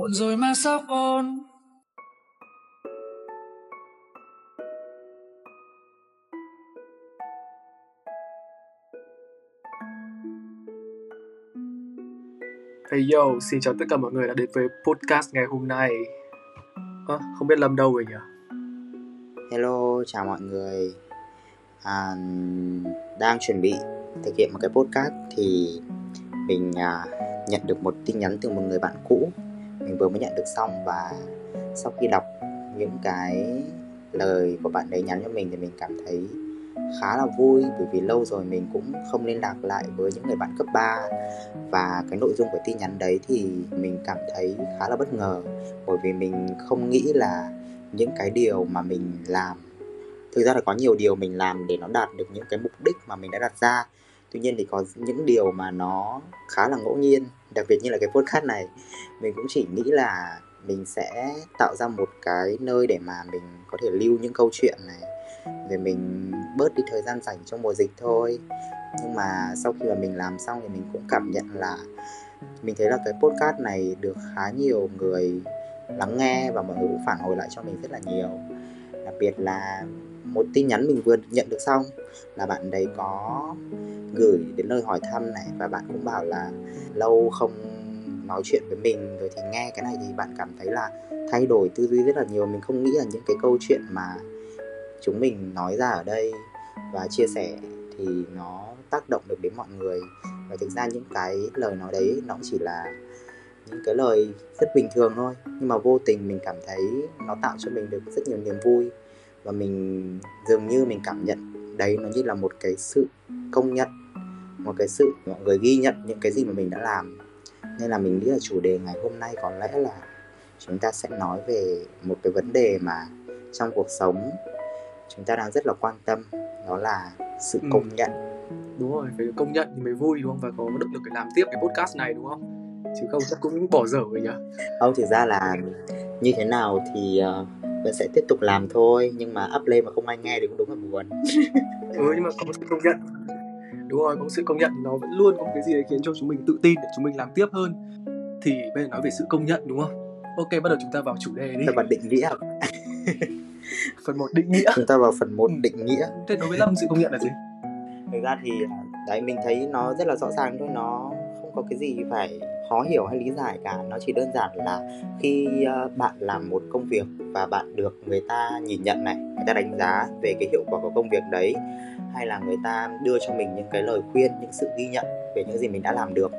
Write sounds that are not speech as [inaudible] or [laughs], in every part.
muộn rồi mà sao con Hey yo, xin chào tất cả mọi người đã đến với podcast ngày hôm nay. À, Không biết Lâm đâu rồi nhỉ? Hello, chào mọi người. À, Đang chuẩn bị thực hiện một cái podcast thì mình à, nhận được một tin nhắn từ một người bạn cũ mình vừa mới nhận được xong và sau khi đọc những cái lời của bạn ấy nhắn cho mình thì mình cảm thấy khá là vui bởi vì lâu rồi mình cũng không liên lạc lại với những người bạn cấp 3 và cái nội dung của tin nhắn đấy thì mình cảm thấy khá là bất ngờ bởi vì mình không nghĩ là những cái điều mà mình làm, thực ra là có nhiều điều mình làm để nó đạt được những cái mục đích mà mình đã đặt ra tuy nhiên thì có những điều mà nó khá là ngẫu nhiên, đặc biệt như là cái podcast này, mình cũng chỉ nghĩ là mình sẽ tạo ra một cái nơi để mà mình có thể lưu những câu chuyện này, để mình bớt đi thời gian rảnh trong mùa dịch thôi. Nhưng mà sau khi mà mình làm xong thì mình cũng cảm nhận là mình thấy là cái podcast này được khá nhiều người lắng nghe và mọi người cũng phản hồi lại cho mình rất là nhiều. Đặc biệt là một tin nhắn mình vừa nhận được xong là bạn đấy có gửi đến lời hỏi thăm này và bạn cũng bảo là lâu không nói chuyện với mình rồi thì nghe cái này thì bạn cảm thấy là thay đổi tư duy rất là nhiều. Mình không nghĩ là những cái câu chuyện mà chúng mình nói ra ở đây và chia sẻ thì nó tác động được đến mọi người. Và thực ra những cái lời nói đấy nó cũng chỉ là những cái lời rất bình thường thôi, nhưng mà vô tình mình cảm thấy nó tạo cho mình được rất nhiều niềm vui và mình dường như mình cảm nhận đấy nó như là một cái sự công nhận một cái sự mọi người ghi nhận những cái gì mà mình đã làm. Nên là mình nghĩ là chủ đề ngày hôm nay có lẽ là chúng ta sẽ nói về một cái vấn đề mà trong cuộc sống chúng ta đang rất là quan tâm đó là sự ừ. công nhận. Đúng rồi phải công nhận thì mới vui đúng không? Và có động lực để làm tiếp cái podcast này đúng không? Chứ không chắc cũng bỏ dở rồi nhỉ? Không thực ra là như thế nào thì uh, vẫn sẽ tiếp tục làm thôi nhưng mà up lên mà không ai nghe thì cũng đúng là buồn. [laughs] Ừ nhưng mà có sự công nhận. Đúng rồi có sự công nhận nó vẫn luôn có một cái gì đấy khiến cho chúng mình tự tin để chúng mình làm tiếp hơn. Thì bây giờ nói về sự công nhận đúng không? Ok bắt đầu chúng ta vào chủ đề đi. Vào định nghĩa. [laughs] Phần một định nghĩa. Chúng ta vào phần một định nghĩa. Thế đối với lâm sự công nhận là gì? Thực ra thì đấy mình thấy nó rất là rõ ràng thôi nó không có cái gì phải khó hiểu hay lý giải cả. Nó chỉ đơn giản là khi ờ, bạn làm một công việc và bạn được người ta nhìn nhận này người ta đánh giá về cái hiệu quả của công việc đấy hay là người ta đưa cho mình những cái lời khuyên những sự ghi nhận về những gì mình đã làm được.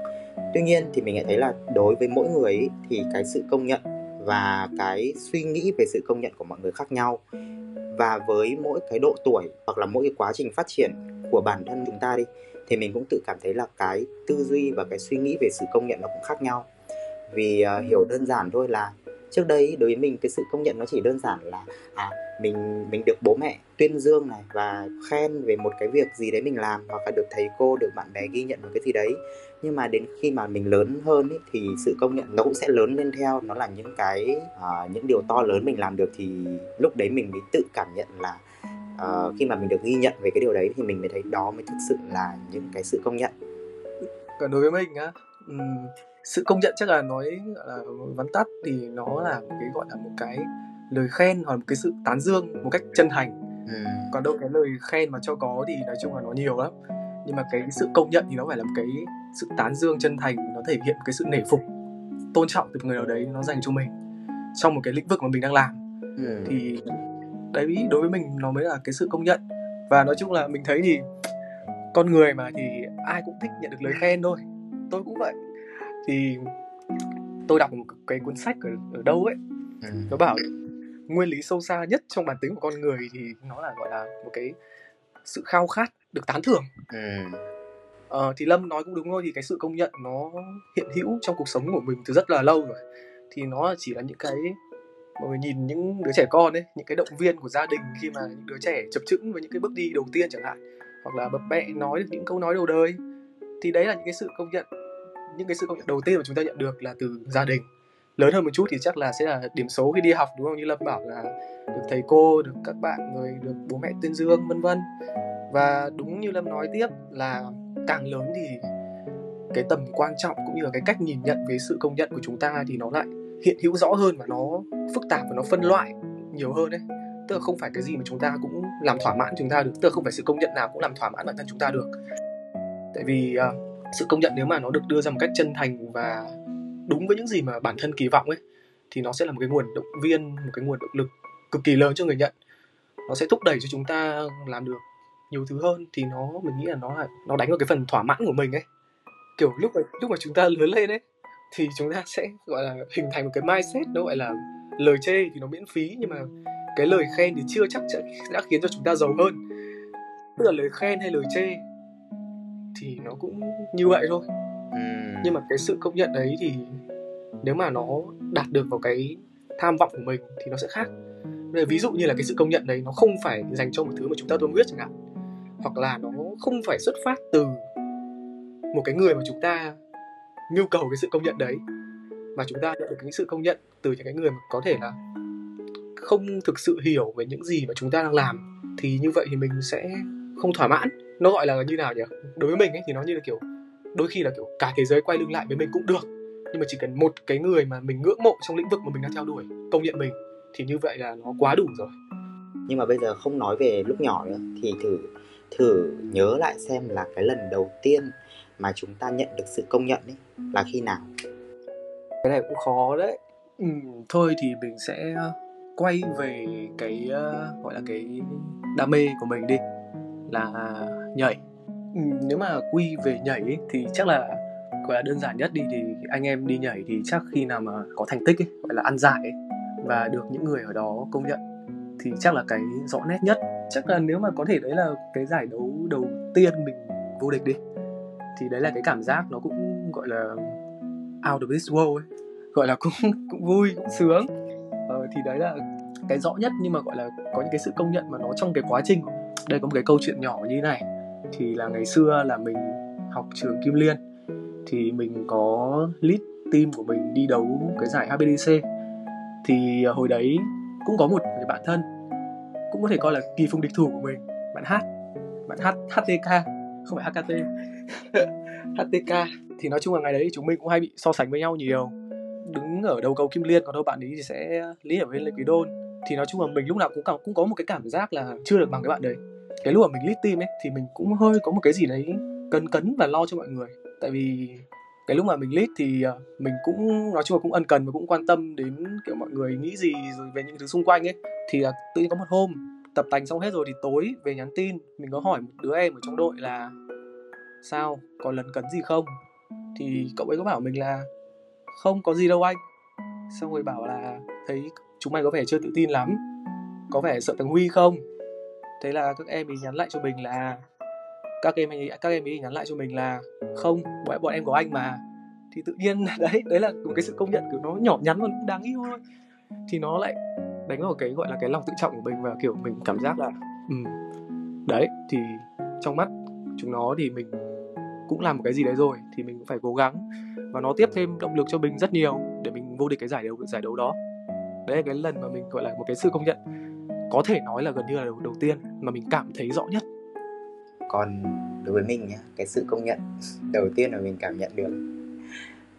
Tuy nhiên thì mình lại thấy là đối với mỗi người ấy, thì cái sự công nhận và cái suy nghĩ về sự công nhận của mọi người khác nhau và với mỗi cái độ tuổi hoặc là mỗi cái quá trình phát triển của bản thân chúng ta đi thì mình cũng tự cảm thấy là cái tư duy và cái suy nghĩ về sự công nhận nó cũng khác nhau. Vì uh, hiểu đơn giản thôi là trước đây đối với mình cái sự công nhận nó chỉ đơn giản là à mình mình được bố mẹ tuyên dương này và khen về một cái việc gì đấy mình làm hoặc là được thầy cô được bạn bè ghi nhận một cái gì đấy. Nhưng mà đến khi mà mình lớn hơn ý, thì sự công nhận nó cũng sẽ lớn lên theo. Nó là những cái à, những điều to lớn mình làm được thì lúc đấy mình mới tự cảm nhận là uh, khi mà mình được ghi nhận về cái điều đấy thì mình mới thấy đó mới thực sự là những cái sự công nhận còn đối với mình á um, sự công nhận chắc là nói là vắn tắt thì nó là một cái gọi là một cái lời khen hoặc một cái sự tán dương một cách chân thành ừ. còn đâu cái lời khen mà cho có thì nói chung là nó nhiều lắm nhưng mà cái sự công nhận thì nó phải là một cái sự tán dương chân thành nó thể hiện cái sự nể phục tôn trọng từ người nào đấy nó dành cho mình trong một cái lĩnh vực mà mình đang làm ừ. thì đấy đối với mình nó mới là cái sự công nhận. Và nói chung là mình thấy thì con người mà thì ai cũng thích nhận được lời khen thôi. Tôi cũng vậy. Thì tôi đọc một cái cuốn sách ở, ở đâu ấy ừ. nó bảo nguyên lý sâu xa nhất trong bản tính của con người thì nó là gọi là một cái sự khao khát được tán thưởng. Ừ. ờ, thì lâm nói cũng đúng thôi thì cái sự công nhận nó hiện hữu trong cuộc sống của mình từ rất là lâu rồi. Thì nó chỉ là những cái mọi người nhìn những đứa trẻ con ấy, những cái động viên của gia đình khi mà những đứa trẻ chập chững với những cái bước đi đầu tiên chẳng hạn, hoặc là bập bẹ nói được những câu nói đầu đời, thì đấy là những cái sự công nhận, những cái sự công nhận đầu tiên mà chúng ta nhận được là từ gia đình. Lớn hơn một chút thì chắc là sẽ là điểm số khi đi học, đúng không? Như lâm bảo là được thầy cô, được các bạn, rồi được bố mẹ tuyên dương, vân vân. Và đúng như lâm nói tiếp là càng lớn thì cái tầm quan trọng cũng như là cái cách nhìn nhận về sự công nhận của chúng ta thì nó lại hiện hữu rõ hơn và nó phức tạp và nó phân loại nhiều hơn đấy. Tức là không phải cái gì mà chúng ta cũng làm thỏa mãn chúng ta được tức là không phải sự công nhận nào cũng làm thỏa mãn bản thân chúng ta được. Tại vì uh, sự công nhận nếu mà nó được đưa ra một cách chân thành và đúng với những gì mà bản thân kỳ vọng ấy thì nó sẽ là một cái nguồn động viên một cái nguồn động lực cực kỳ lớn cho người nhận. Nó sẽ thúc đẩy cho chúng ta làm được nhiều thứ hơn thì nó mình nghĩ là nó là nó đánh vào cái phần thỏa mãn của mình ấy. Kiểu lúc mà lúc mà chúng ta lớn lên ấy thì chúng ta sẽ gọi là hình thành một cái mindset nó gọi là lời chê thì nó miễn phí nhưng mà cái lời khen thì chưa chắc đã khiến cho chúng ta giàu hơn. Tức là lời khen hay lời chê thì nó cũng như vậy thôi. Nhưng mà cái sự công nhận đấy thì nếu mà nó đạt được vào cái tham vọng của mình thì nó sẽ khác. Ví dụ như là cái sự công nhận đấy nó không phải dành cho một thứ mà chúng ta tâm huyết chẳng hạn hoặc là nó không phải xuất phát từ một cái người mà chúng ta nhu cầu cái sự công nhận đấy. Mà chúng ta nhận được cái sự công nhận từ những cái người mà có thể là không thực sự hiểu về những gì mà chúng ta đang làm, thì như vậy thì mình sẽ không thỏa mãn. Nó gọi là như nào nhỉ? Đối với mình ấy, thì nó như là kiểu, đôi khi là kiểu cả thế giới quay lưng lại với mình cũng được, nhưng mà chỉ cần một cái người mà mình ngưỡng mộ trong lĩnh vực mà mình đang theo đuổi, công nhận mình, thì như vậy là nó quá đủ rồi. Nhưng mà bây giờ không nói về lúc nhỏ nữa, thì thử thử nhớ lại xem là cái lần đầu tiên mà chúng ta nhận được sự công nhận ấy là khi nào? Cái này cũng khó đấy. Ừ, thôi thì mình sẽ ờ, quay về cái uh, gọi là cái đam mê của mình đi là nhảy. Ừ, nếu mà quy về nhảy ấy, thì chắc là gọi là đơn giản nhất đi thì anh em đi nhảy thì chắc khi nào mà có thành tích ấy, gọi là ăn giải ấy, và được những người ở đó công nhận thì chắc là cái rõ nét nhất. Chắc là nếu mà có thể đấy là cái giải đấu đầu tiên mình vô địch đi thì đấy là cái cảm giác nó cũng gọi là out of this world ấy. Gọi là cũng [laughs] cũng vui cũng sướng. Ờ, thì đấy là cái rõ nhất nhưng mà gọi là có những cái sự công nhận mà nó trong cái quá trình. Đây có một cái câu chuyện nhỏ như thế này. Thì là ngày xưa là mình học trường Kim Liên. Thì mình có lead team của mình đi đấu cái giải HBDC thì ờ, hồi đấy cũng có một người bạn thân cũng có thể coi là kỳ phùng địch thủ của mình. Bạn hát bạn hát HTK không phải HKT [laughs] HTK thì nói chung là ngày đấy chúng mình cũng hay bị so sánh với nhau nhiều. Đứng ở đầu cầu Kim Liên, còn đâu bạn ấy thì sẽ lý ở bên Lê Quý Đôn. Thì nói chung là mình lúc nào cũng cũng có một cái cảm giác là chưa được bằng cái bạn đấy. Cái lúc mà mình lead team ấy, thì mình cũng hơi có một cái gì đấy cấn cấn và lo cho mọi người. Tại vì cái lúc mà mình lead thì ờ, mình cũng, nói chung là cũng ân cần và cũng quan tâm đến, kiểu, mọi người nghĩ gì rồi về những thứ xung quanh ấy. Thì là tự nhiên có một hôm tập tành xong hết rồi thì tối về nhắn tin, mình có hỏi một đứa em ở trong đội là sao? Có lần cấn gì không? Thì cậu ấy có bảo mình là không có gì đâu anh. Xong rồi bảo là thấy chúng mày có vẻ chưa tự tin lắm. Có vẻ sợ thằng huy không? Thế là các em ấy nhắn lại cho mình là các em ấy các em ấy nhắn lại cho mình là không bọn, bọn em có anh mà. Thì tự nhiên [laughs] đấy đấy là một cái sự công nhận kiểu nó nhỏ nhắn mà cũng đáng yêu thôi. Thì nó lại đánh vào cái gọi là cái lòng tự trọng của mình và kiểu mình cảm giác là ừ đấy thì trong mắt chúng nó thì mình cũng làm một cái gì đấy rồi thì mình cũng phải cố gắng. Và nó tiếp thêm động lực cho mình rất nhiều để mình vô địch cái giải đấu giải đấu đó. Đấy là cái lần mà mình gọi là một cái sự công nhận. Có thể nói là gần như là đầu, đầu tiên mà mình cảm thấy rõ nhất. Còn đối với mình nhá cái sự công nhận [laughs] đầu tiên mà mình cảm nhận được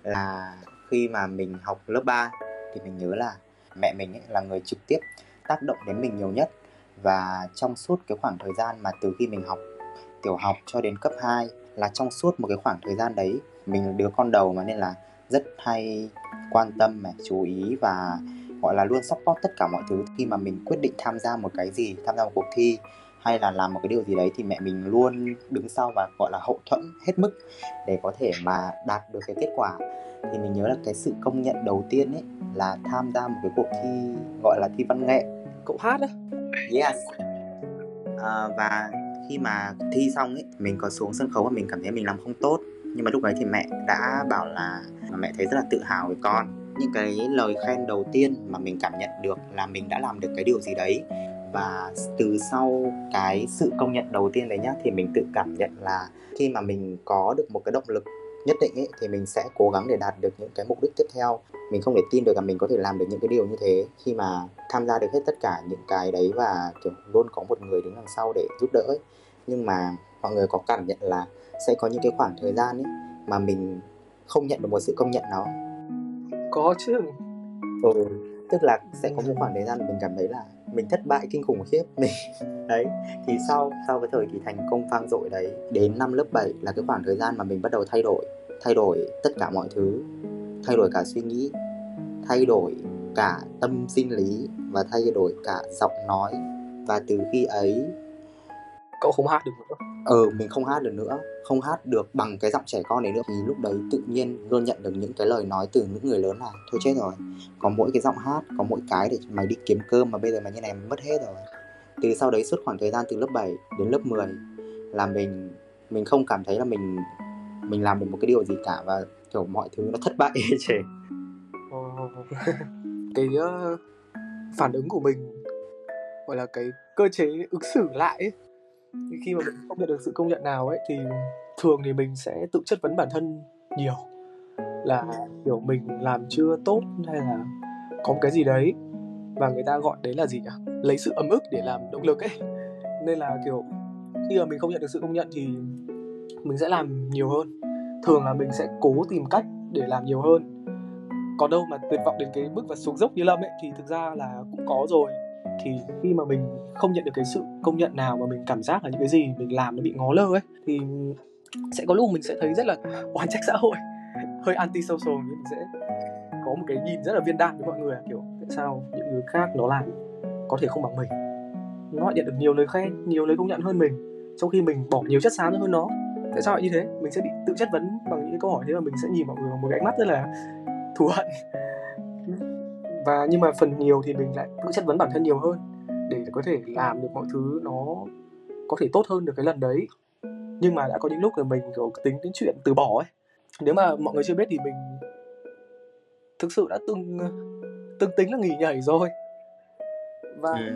là khi mà mình học lớp 3 thì mình nhớ là mẹ mình ấy là người trực tiếp tác động đến mình nhiều nhất. Và trong suốt cái khoảng thời gian mà từ khi mình học tiểu học cho đến cấp 2 là trong suốt một cái khoảng thời gian đấy mình đứa con đầu mà nên là rất hay quan tâm này chú ý và gọi là luôn support tất cả mọi thứ. Khi mà mình quyết định tham gia một cái gì tham gia một cuộc thi hay là làm một cái điều gì đấy thì mẹ mình luôn đứng sau và gọi là hậu thuẫn hết mức để có thể mà đạt được cái kết quả. Thì mình nhớ là cái sự công nhận đầu tiên ấy là tham gia một cái cuộc thi gọi là thi văn nghệ. Cậu hát á. Yes. À, và khi mà thi xong ấy, mình có xuống sân khấu và mình cảm thấy mình làm không tốt. Nhưng mà lúc đấy thì mẹ đã bảo là mẹ thấy rất là tự hào với con. Những cái lời khen đầu tiên mà mình cảm nhận được là mình đã làm được cái điều gì đấy. Và từ sau cái sự công nhận đầu tiên đấy nhá, thì mình tự cảm nhận là khi mà mình có được một cái động lực nhất định ấy, thì mình sẽ cố gắng để đạt được những cái mục đích tiếp theo mình không thể tin được là mình có thể làm được những cái điều như thế khi mà tham gia được hết tất cả những cái đấy và kiểu luôn có một người đứng đằng sau để giúp đỡ ấy. nhưng mà mọi người có cảm nhận là sẽ có những cái khoảng thời gian ấy mà mình không nhận được một sự công nhận nào có chứ. Ừ tức là sẽ có một khoảng thời gian mình cảm thấy là mình thất bại kinh khủng khiếp. [laughs] Mình đấy thì sau sau cái thời kỳ thành công vang dội đấy đến năm lớp 7 là cái khoảng thời gian mà mình bắt đầu thay đổi thay đổi tất cả mọi thứ thay đổi cả suy nghĩ thay đổi cả tâm sinh lý và thay đổi cả giọng nói. Và từ khi ấy cậu không hát được nữa. ừ mình không hát được nữa. Không hát được bằng cái giọng trẻ con đấy nữa. Thì lúc đấy tự nhiên luôn nhận được những cái lời nói từ những người lớn là thôi chết rồi có mỗi cái giọng hát có mỗi cái để mày đi kiếm cơm mà bây giờ mày như này mất hết rồi. Từ sau đấy suốt khoảng thời gian từ lớp 7 đến lớp 10 là mình mình không cảm thấy là mình mình làm được một cái điều gì cả. Và kiểu mọi thứ nó thất bại trẻ [laughs] cái uh, phản ứng của mình gọi là cái cơ chế ứng xử lại ấy, khi mà mình không nhận được sự công nhận nào ấy thì thường thì mình sẽ tự chất vấn bản thân nhiều. Là kiểu mình làm chưa tốt hay là có một cái gì đấy và người ta gọi đấy là gì nhỉ? Lấy sự ấm ức để làm động lực ấy. Nên là kiểu khi mà mình không nhận được sự công nhận thì mình sẽ làm nhiều hơn thường là mình sẽ cố tìm cách để làm nhiều hơn. Có đâu mà tuyệt vọng đến cái mức và xuống dốc như lâm ấy, thì thực ra là cũng có rồi. Thì khi mà mình không nhận được cái sự công nhận nào mà mình cảm giác là những cái gì mình làm nó bị ngó lơ ấy, thì sẽ có lúc mình sẽ thấy rất là oán trách xã hội. Hơi anti social nhưng mình sẽ có một cái nhìn rất là viên đạn với mọi người, kiểu, tại sao những người khác nó làm có thể không bằng mình? Nó lại nhận được nhiều lời khen, nhiều lời công nhận hơn mình, trong khi mình bỏ nhiều chất xám hơn nó tại sao lại như thế mình sẽ bị tự chất vấn bằng những cái câu hỏi thế mà mình sẽ nhìn mọi người bằng một cái ánh mắt rất là thù hận. Và nhưng mà phần nhiều thì mình lại tự chất vấn bản thân nhiều hơn để có thể làm được mọi thứ nó có thể tốt hơn được cái lần đấy. Nhưng mà đã có những lúc là mình kiểu tính đến chuyện từ bỏ ấy. Nếu mà mọi người chưa biết thì mình thực sự đã từng từng tính là nghỉ nhảy rồi. Và ừ.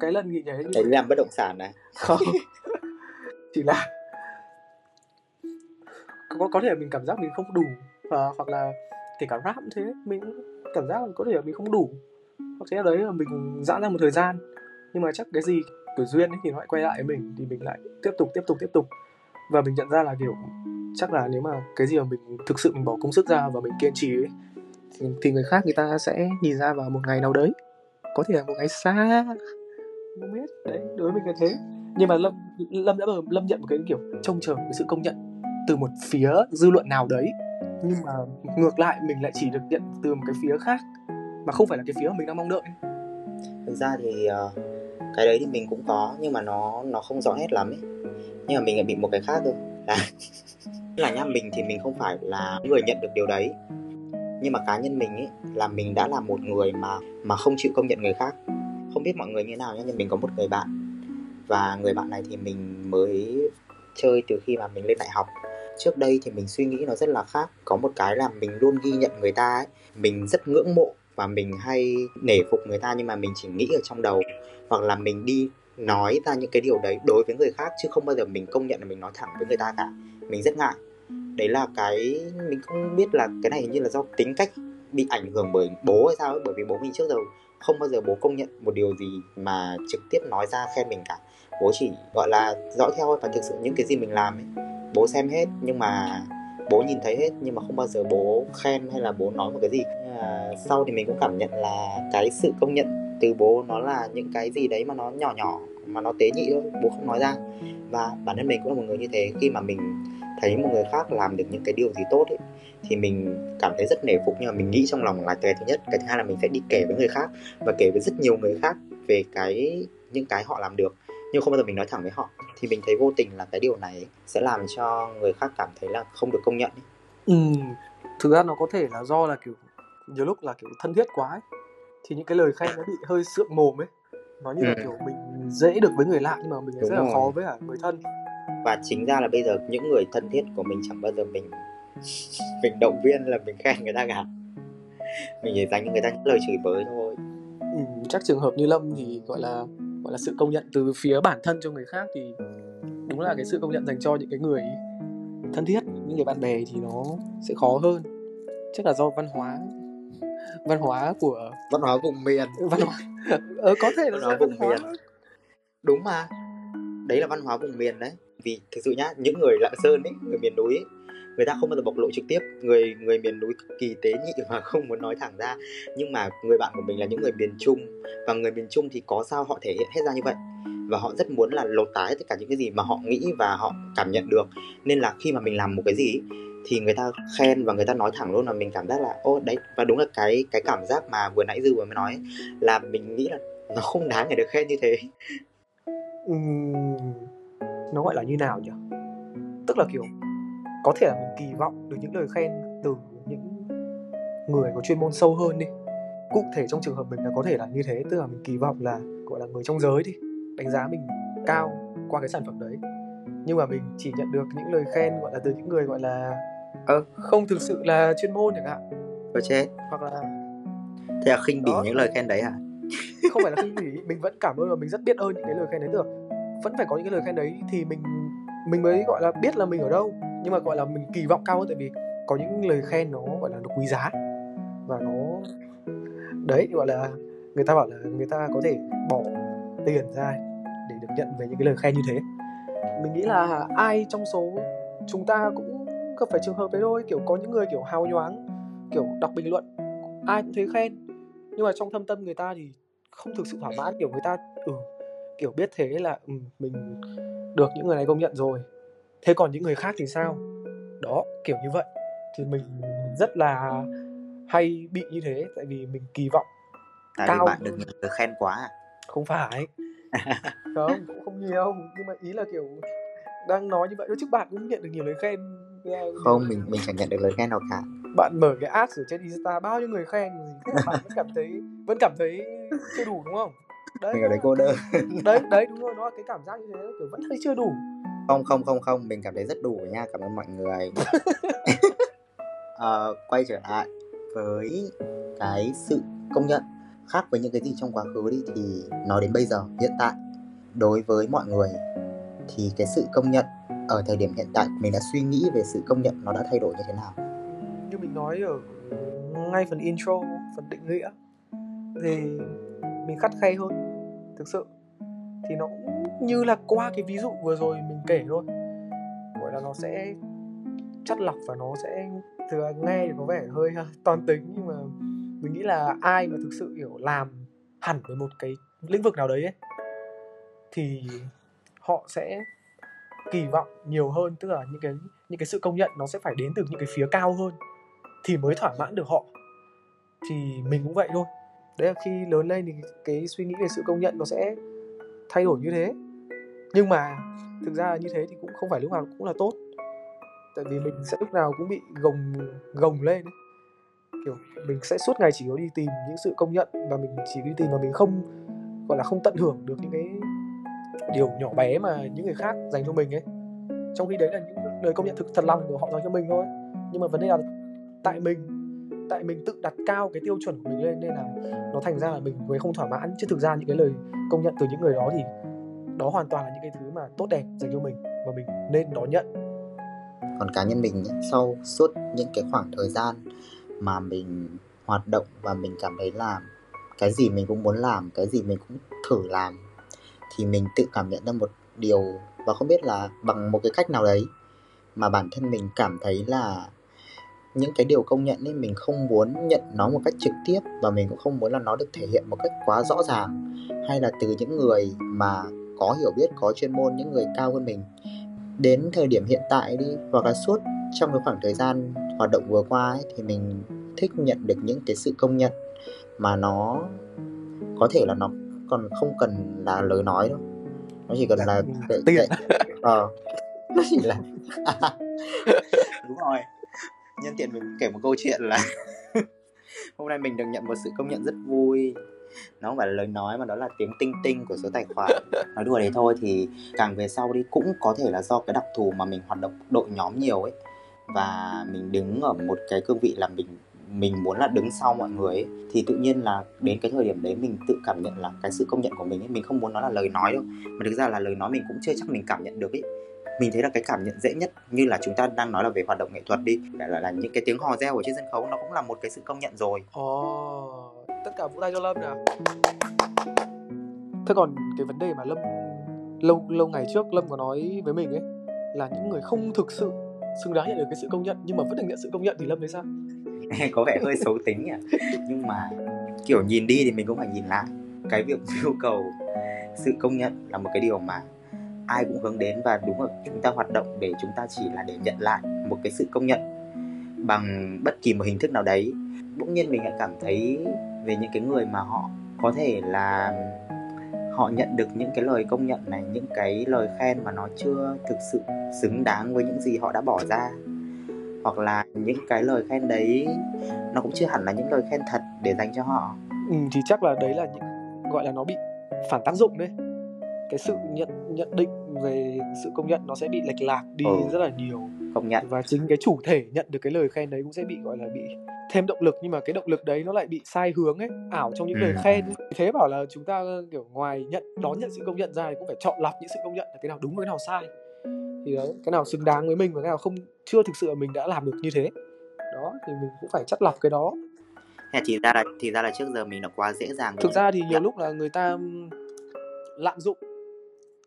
cái lần nghỉ nhảy đấy làm bất động sản này không. [laughs] Chỉ là có có thể là mình cảm giác mình không đủ và hoặc là kể cả rap cũng thế mình cảm giác là có thể là mình không đủ. Hoặc thế đấy là mình giãn ra một thời gian nhưng mà chắc cái gì kiểu duyên ấy thì nó lại quay lại với mình thì mình lại tiếp tục tiếp tục tiếp tục. Và mình nhận ra là kiểu chắc là nếu mà cái gì mà mình thực sự mình bỏ công sức ra và mình kiên trì ấy thì, thì người khác người ta sẽ nhìn ra vào một ngày nào đấy. Có thể là một ngày xa không biết. Đấy đối với mình là thế. Nhưng mà lâm lâm đã lâm nhận một cái kiểu trông chờ cái sự công nhận từ một phía dư luận nào đấy nhưng mà ngược lại mình lại chỉ được nhận từ một cái phía khác mà không phải là cái phía mà mình đang mong đợi. Thực ra thì uh, cái đấy thì mình cũng có nhưng mà nó nó không rõ hết lắm ấy. Nhưng mà mình lại bị một cái khác thôi. Là [laughs] là nhá mình thì mình không phải là người nhận được điều đấy. Nhưng mà cá nhân mình ấy là mình đã là một người mà mà không chịu công nhận người khác. Không biết mọi người như thế nào nhá nhưng mình có một người bạn. Và người bạn này thì mình mới chơi từ khi mà mình lên đại học trước đây thì mình suy nghĩ nó rất là khác. Có một cái là mình luôn ghi nhận người ta ấy. Mình rất ngưỡng mộ và mình hay nể phục người ta nhưng mà mình chỉ nghĩ ở trong đầu. Hoặc là mình đi nói ra những cái điều đấy đối với người khác chứ không bao giờ mình công nhận là mình nói thẳng với người ta cả. Mình rất ngại. Đấy là cái, mình không biết là cái này hình như là do tính cách bị ảnh hưởng bởi bố hay sao ấy. Bởi vì bố mình trước giờ không bao giờ bố công nhận một điều gì mà trực tiếp nói ra khen mình cả. Bố chỉ gọi là dõi theo và thực sự những cái gì mình làm ấy bố xem hết nhưng mà bố nhìn thấy hết nhưng mà không bao giờ bố khen hay là bố nói một cái gì. À, sau thì mình cũng cảm nhận là cái sự công nhận từ bố nó là những cái gì đấy mà nó nhỏ nhỏ mà nó tế nhị thôi bố không nói ra. Và bản thân mình cũng là một người như thế khi mà mình thấy một người khác làm được những cái điều gì tốt ấy thì mình cảm thấy rất nể phục nhưng mà mình nghĩ trong lòng là cái thứ nhất cái thứ hai là mình sẽ đi kể với người khác và kể với rất nhiều người khác về cái những cái họ làm được nhưng không bao giờ mình nói thẳng với họ thì mình thấy vô tình là cái điều này sẽ làm cho người khác cảm thấy là không được công nhận ấy. Ừ, thực ra nó có thể là do là kiểu nhiều lúc là kiểu thân thiết quá ấy. thì những cái lời khen nó bị hơi sượng mồm ấy nó như ừ. là kiểu mình dễ được với người lạ nhưng mà mình Đúng rất rồi. là khó với cả người thân và chính ra là bây giờ những người thân thiết của mình chẳng bao giờ mình [laughs] mình động viên là mình khen người ta cả mình chỉ dành cho người ta những lời chửi bới thôi ừ, chắc trường hợp như lâm thì gọi là gọi là sự công nhận từ phía bản thân cho người khác thì đúng là cái sự công nhận dành cho những cái người thân thiết những người bạn bè thì nó sẽ khó hơn. Chắc là do văn hóa văn hóa của văn hóa vùng miền. Văn hóa. Ờ, có thể là văn hóa vùng văn miền. Đúng mà. Đấy là văn hóa vùng miền đấy. Vì thực sự nhá những người lạng sơn ấy người miền núi ấy, người ta không bao giờ bộc lộ trực tiếp. Người người miền núi cực kỳ tế nhị và [laughs] không muốn nói thẳng ra. Nhưng mà người bạn của mình là những người miền trung. Và người miền trung thì có sao họ thể hiện hết ra như vậy. Và họ rất muốn là lột tái tất cả những cái gì mà họ nghĩ và họ cảm nhận được. Nên là khi mà mình làm một cái gì thì người ta khen và người ta nói thẳng luôn là mình cảm giác là ô đấy và đúng là cái cái cảm giác mà vừa nãy dư vừa mới nói là mình nghĩ là nó không đáng để được khen như thế. Uhm, nó gọi là như nào nhỉ? Tức là kiểu có thể là mình kỳ vọng được những lời khen từ những người có chuyên môn sâu hơn đi. Cụ thể trong trường hợp mình là có thể là như thế tức là mình kỳ vọng là gọi là người trong giới đi đánh giá mình cao qua cái sản phẩm đấy. Nhưng mà mình chỉ nhận được những lời khen gọi là từ những người gọi là ờ, không thực sự là chuyên môn chẳng hạn. Có chết hoặc là thế là khinh bỉ những lời khen đấy hả? [laughs] Không phải là khinh bỉ mình vẫn cảm ơn và mình rất biết ơn những cái lời khen đấy. Được vẫn phải có những cái lời khen đấy thì mình mình mới gọi là biết là mình ở đâu nhưng mà gọi là mình kỳ vọng cao hơn tại vì có những lời khen nó gọi là nó quý giá và nó đấy gọi là người ta bảo là người ta có thể bỏ tiền ra để được nhận về những cái lời khen như thế. Mình nghĩ là ai trong số chúng ta cũng gặp phải trường hợp đấy thôi. Kiểu có những người kiểu hào nhoáng kiểu đọc bình luận ai cũng thấy khen. Nhưng mà trong thâm tâm người ta thì không thực sự thỏa mãn. Kiểu người ta ừ kiểu biết thế là ừ, mình được những người này công nhận rồi thế còn những người khác thì sao? Đó kiểu như vậy. Thì mình rất là hay bị như thế tại vì mình kỳ vọng tại cao. vì bạn được người khen quá. Không phải. [laughs] Không cũng không nhiều. Nhưng mà ý là kiểu đang nói như vậy thôi chứ bạn cũng nhận được nhiều lời khen. Không mình mình chẳng nhận được lời khen nào cả. Bạn mở cái ad ở trên Insta bao nhiêu người khen gì bạn vẫn cảm thấy vẫn cảm thấy chưa đủ đúng không? Đấy mình ở đấy. cô đơn. Đấy đấy đúng rồi nó là cái cảm giác như thế kiểu vẫn thấy chưa đủ không không không không mình cảm thấy rất đủ nha cảm ơn mọi người. À, [laughs] quay trở lại với cái sự công nhận khác với những cái gì trong quá khứ đi thì nói đến bây giờ hiện tại. Đối với mọi người thì cái sự công nhận ở thời điểm hiện tại mình đã suy nghĩ về sự công nhận nó đã thay đổi như thế nào? Như mình nói ở ngay phần intro phần định nghĩa thì mình khắt khe hơn thực sự thì nó cũng như là qua cái ví dụ vừa rồi mình kể thôi. Gọi là nó sẽ chất lọc và nó sẽ thừa nghe thì có vẻ hơi toàn tính nhưng mà mình nghĩ là ai mà thực sự hiểu làm hẳn với một cái lĩnh vực nào đấy ấy, thì họ sẽ kỳ vọng nhiều hơn. Tức là những cái những cái sự công nhận nó sẽ phải đến từ những cái phía cao hơn thì mới thỏa mãn được họ. Thì mình cũng vậy thôi. Đấy là khi lớn lên thì cái suy nghĩ về sự công nhận nó sẽ thay đổi như thế. Nhưng mà thực ra là như thế thì cũng không phải lúc nào cũng là tốt. Tại vì mình sẽ lúc nào cũng bị gồng gồng lên ấy. kiểu mình sẽ suốt ngày chỉ có đi tìm những sự công nhận và mình chỉ đi tìm mà mình không gọi là không tận hưởng được những cái điều nhỏ bé mà những người khác dành cho mình ấy. Trong khi đấy là những lời công nhận thực thật lòng của họ dành cho mình thôi. Nhưng mà vấn đề là tại mình tại mình tự đặt cao cái tiêu chuẩn của mình lên nên là nó thành ra là mình mới không thỏa mãn. Chứ thực ra những cái lời công nhận từ những người đó thì đó hoàn toàn là những cái thứ mà tốt đẹp dành cho mình và mình nên đón nhận. Còn cá nhân mình sau suốt những cái khoảng thời gian mà mình hoạt động và mình cảm thấy là cái gì mình cũng muốn làm, cái gì mình cũng thử làm, thì mình tự cảm nhận ra một điều và không biết là bằng một cái cách nào đấy mà bản thân mình cảm thấy là những cái điều công nhận ấy mình không muốn nhận nó một cách trực tiếp và mình cũng không muốn là nó được thể hiện một cách quá rõ ràng. Hay là từ những người mà có hiểu biết có chuyên môn những người cao hơn mình. Đến thời điểm hiện tại đi hoặc là suốt trong cái khoảng thời gian hoạt động vừa qua ấy, thì mình thích nhận được những cái sự công nhận mà nó có thể là nó còn không cần là lời nói đâu. Nó chỉ cần là cái, tiền ờ nó chỉ là [laughs] đúng rồi nhân tiện mình kể một câu chuyện là [laughs] hôm nay mình được nhận một sự công nhận rất vui. Nó không phải là lời nói mà đó là tiếng tinh tinh của số tài khoản. Nói đùa đấy thôi thì càng về sau đi cũng có thể là do cái đặc thù mà mình hoạt động đội nhóm nhiều ấy. Và mình đứng ở một cái cương vị là mình mình muốn là đứng sau mọi người ấy, thì tự nhiên là đến cái thời điểm đấy mình tự cảm nhận là cái sự công nhận của mình ấy mình không muốn nó là lời nói đâu. Mà thực ra là lời nói mình cũng chưa chắc mình cảm nhận được ấy mình thấy là cái cảm nhận dễ nhất như là chúng ta đang nói là về hoạt động nghệ thuật đi là, là, là những cái tiếng hò reo ở trên sân khấu nó cũng là một cái sự công nhận rồi. Ồ oh, tất cả vũ tay cho lâm nào thế còn cái vấn đề mà lâm lâu lâu ngày trước lâm có nói với mình ấy là những người không thực sự xứng đáng nhận được cái sự công nhận nhưng mà vẫn được nhận sự công nhận thì lâm thấy sao? [laughs] Có vẻ hơi xấu tính nhỉ? Nhưng mà kiểu nhìn đi thì mình cũng phải nhìn lại. Cái việc [laughs] yêu cầu sự công nhận là một cái điều mà ai cũng hướng đến và đúng là chúng ta hoạt động để chúng ta chỉ là để nhận lại một cái sự công nhận bằng bất kỳ một hình thức nào đấy. Bỗng nhiên mình lại cảm thấy về những cái người mà họ có thể là họ nhận được những cái lời công nhận này những cái lời khen mà nó chưa thực sự xứng đáng với những gì họ đã bỏ ra hoặc là những cái lời khen đấy nó cũng chưa hẳn là những lời khen thật để dành cho họ. Ừ, thì chắc là đấy là những gọi là nó bị phản tác dụng đấy. Cái sự nhận nhận định về sự công nhận nó sẽ bị lệch lạc đi ừ. rất là nhiều. Công nhận. Và chính cái chủ thể nhận được cái lời khen đấy cũng sẽ bị gọi là bị thêm động lực. Nhưng mà cái động lực đấy nó lại bị sai hướng ấy ảo trong những ừ. lời khen thế bảo là chúng ta kiểu ngoài nhận đón nhận sự công nhận ra thì cũng phải chọn lọc những sự công nhận là cái nào đúng với cái nào sai. Thì đấy cái nào xứng đáng với mình và cái nào không chưa thực sự là mình đã làm được như thế. Đó thì mình cũng phải chắt lọc cái đó. Thì ra là thì ra là trước giờ mình đã quá dễ dàng thực ra thì nhiều lúc là người ta lạm dụng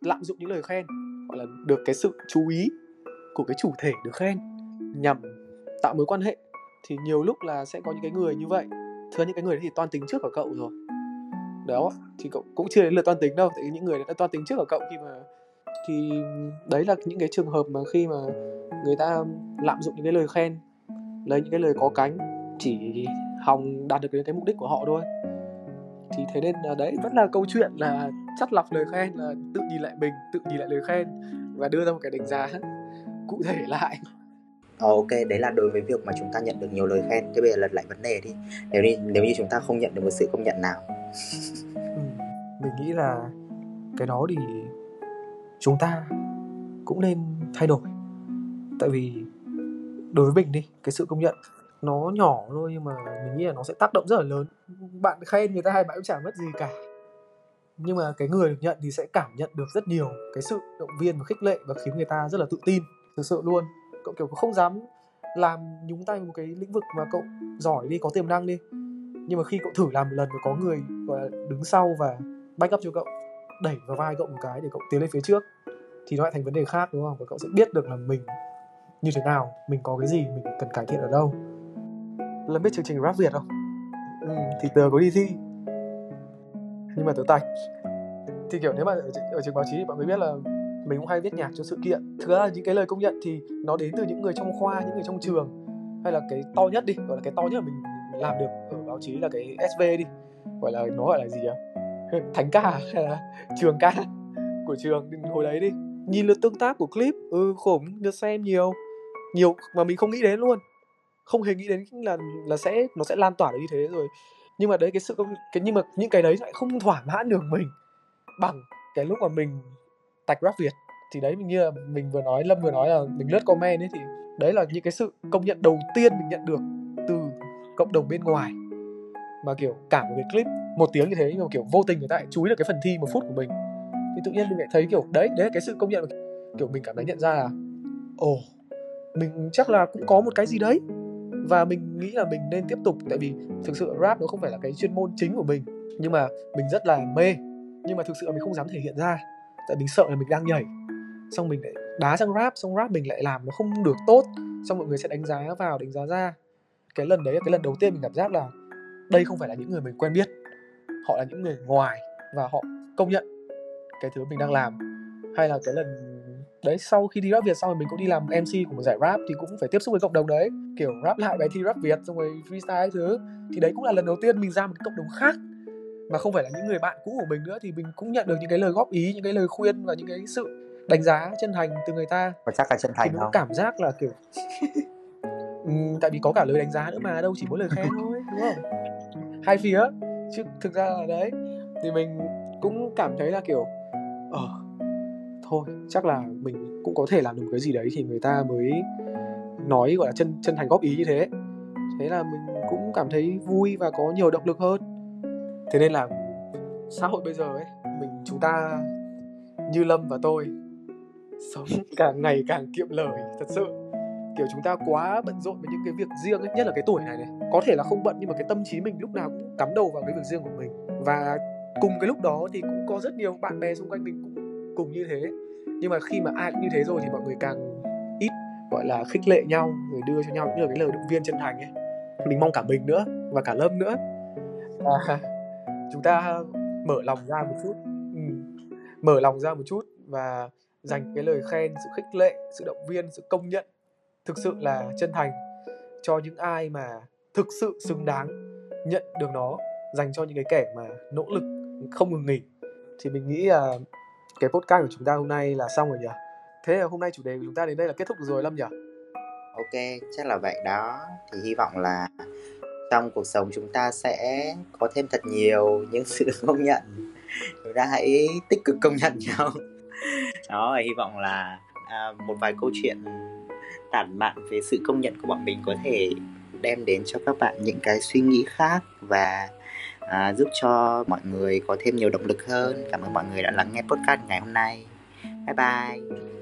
lạm dụng những lời khen gọi là được cái sự chú ý của cái chủ thể được khen nhằm tạo mối quan hệ thì nhiều lúc là sẽ có những cái người như vậy. Thưa những cái người đấy thì toan tính trước ở cậu rồi. Đó thì cậu cũng chưa đến lượt toan tính đâu tại những người đã toan tính trước ở cậu khi mà thì đấy là những cái trường hợp mà khi mà người ta lạm dụng những cái lời khen lấy những cái lời có cánh chỉ hòng đạt được cái, cái mục đích của họ thôi. Thì thế nên là đấy vẫn là câu chuyện là chắt lọc lời khen là tự nhìn lại mình tự nhìn lại lời khen và đưa ra một cái đánh giá cụ thể lại Ờ, ok, đấy là đối với việc mà chúng ta nhận được nhiều lời khen. Thế bây giờ lật lại vấn đề đi. Nếu như nếu như chúng ta không nhận được một sự công nhận nào. ừ, mình nghĩ là cái đó thì chúng ta cũng nên thay đổi. Tại vì đối với mình đi, cái sự công nhận nó nhỏ thôi nhưng mà mình nghĩ là nó sẽ tác động rất là lớn. Bạn khen người ta hay bạn cũng chả mất gì cả. Nhưng mà cái người được nhận thì sẽ cảm nhận được rất nhiều cái sự động viên và khích lệ và khiến người ta rất là tự tin, thực sự luôn. Cậu kiểu không dám làm nhúng tay một cái lĩnh vực mà cậu giỏi đi có tiềm năng đi. Nhưng mà khi cậu thử làm một lần và có người gọi là đứng sau và back up cho cậu đẩy vào vai cậu một cái để cậu tiến lên phía trước thì nó lại thành vấn đề khác đúng không? Và cậu sẽ biết được là mình như thế nào mình có cái gì mình cần cải thiện ở đâu. Lần biết chương trình rap việt không? Ừ, thì tớ có đi thi nhưng mà tớ tạch thì kiểu nếu mà ở, ở trường báo chí thì mọi người biết là mình cũng hay viết nhạc cho sự kiện. Thực ra những cái lời công nhận thì nó đến từ những người trong khoa những người trong trường. Hay là cái to nhất đi gọi là cái to nhất mà mình làm được ở báo chí là cái SV đi. Gọi là nó gọi là gì nhỉ? [laughs] Thánh ca hay là trường ca của trường hồi đấy đi. Nhìn lượt tương tác của clip ừ khủng lượt xem nhiều. Nhiều mà mình không nghĩ đến luôn. Không hề nghĩ đến là là sẽ nó sẽ lan tỏa được như thế rồi nhưng mà đấy, cái sự cái, nhưng mà những cái đấy lại không thỏa mãn được mình bằng cái lúc mà mình tạch rap Việt. Thì đấy, mình như là mình vừa nói, Lâm vừa nói là mình lướt comment ấy, thì đấy là những cái sự công nhận đầu tiên mình nhận được từ cộng đồng bên ngoài. Mà kiểu cả một cái clip một tiếng như thế, nhưng mà kiểu vô tình người ta lại chú ý được cái phần thi một phút của mình. Thì tự nhiên mình lại thấy kiểu, đấy đấy là cái sự công nhận kiểu mình cảm thấy nhận ra là, ồ, mình chắc là cũng có một cái gì đấy và mình nghĩ là mình nên tiếp tục, tại vì thực sự rap nó không phải là cái chuyên môn chính của mình. Nhưng mà mình rất là mê. Nhưng mà thực sự là mình không dám thể hiện ra. Tại mình sợ là mình đang nhảy. Xong mình lại đá sang rap, xong rap mình lại làm nó không được tốt. Xong mọi người sẽ đánh giá vào, đánh giá ra. Cái lần đấy là cái lần đầu tiên mình cảm giác là đây không phải là những người mình quen biết. Họ là những người ngoài và họ công nhận cái thứ mình đang làm. Hay là cái lần đấy sau khi đi rap việt xong rồi mình cũng đi làm mc của một giải rap thì cũng phải tiếp xúc với cộng đồng đấy. Kiểu rap lại bài thi rap việt xong rồi freestyle thứ. Thì đấy cũng là lần đầu tiên mình ra một cái cộng đồng khác. Mà không phải là những người bạn cũ của mình nữa thì mình cũng nhận được những cái lời góp ý những cái lời khuyên và những cái sự đánh giá chân thành từ người ta. Và chắc là chân thành thì không? cảm giác là kiểu [laughs] uhm, tại vì có cả lời đánh giá nữa mà đâu chỉ mỗi lời khen thôi đúng không? Hai phía chứ thực ra là đấy. Thì mình cũng cảm thấy là kiểu ờ thôi. Chắc là mình cũng có thể làm được cái gì đấy thì người ta mới nói, gọi là, chân chân thành góp ý như thế. Thế là mình cũng cảm thấy vui và có nhiều động lực hơn. Thế nên là xã hội bây giờ ấy, mình, chúng ta như lâm và tôi, sống [laughs] càng ngày càng kiệm lời, thật sự. Kiểu, chúng ta quá bận rộn với những cái việc riêng ấy, nhất là cái tuổi này này. Có thể là không bận, nhưng mà cái tâm trí mình lúc nào cũng cắm đầu vào cái việc riêng của mình. Và cùng cái lúc đó thì cũng có rất nhiều bạn bè xung quanh mình cũng cùng như thế nhưng mà khi mà ai cũng như thế rồi thì mọi người càng ít gọi là khích lệ nhau rồi đưa cho nhau những lời cái lời động viên chân thành ấy. Mình mong cả mình nữa và cả lâm nữa. À, [laughs] chúng ta mở lòng ra một chút. Ừ. mở lòng ra một chút và dành cái lời khen sự khích lệ sự động viên sự công nhận thực sự là chân thành cho những ai mà thực sự xứng đáng nhận được nó dành cho những cái kẻ mà nỗ lực không ngừng nghỉ. Thì mình nghĩ là cái podcast của chúng ta hôm nay là xong rồi nhỉ? Thế là hôm nay chủ đề của chúng ta đến đây là kết thúc được rồi lâm nhỉ? Ok chắc là vậy đó. Thì hy vọng là trong cuộc sống chúng ta sẽ có thêm thật nhiều những sự [laughs] công nhận. Chúng ta hãy tích cực công nhận nhau. [laughs] Đó và hy vọng là à, một vài câu chuyện tản mạn về sự công nhận của bọn mình có thể đem đến cho các bạn những cái suy nghĩ khác và à, giúp cho mọi người có thêm nhiều động lực hơn. Cảm ơn mọi người đã lắng nghe podcast ngày hôm nay. Bye bye.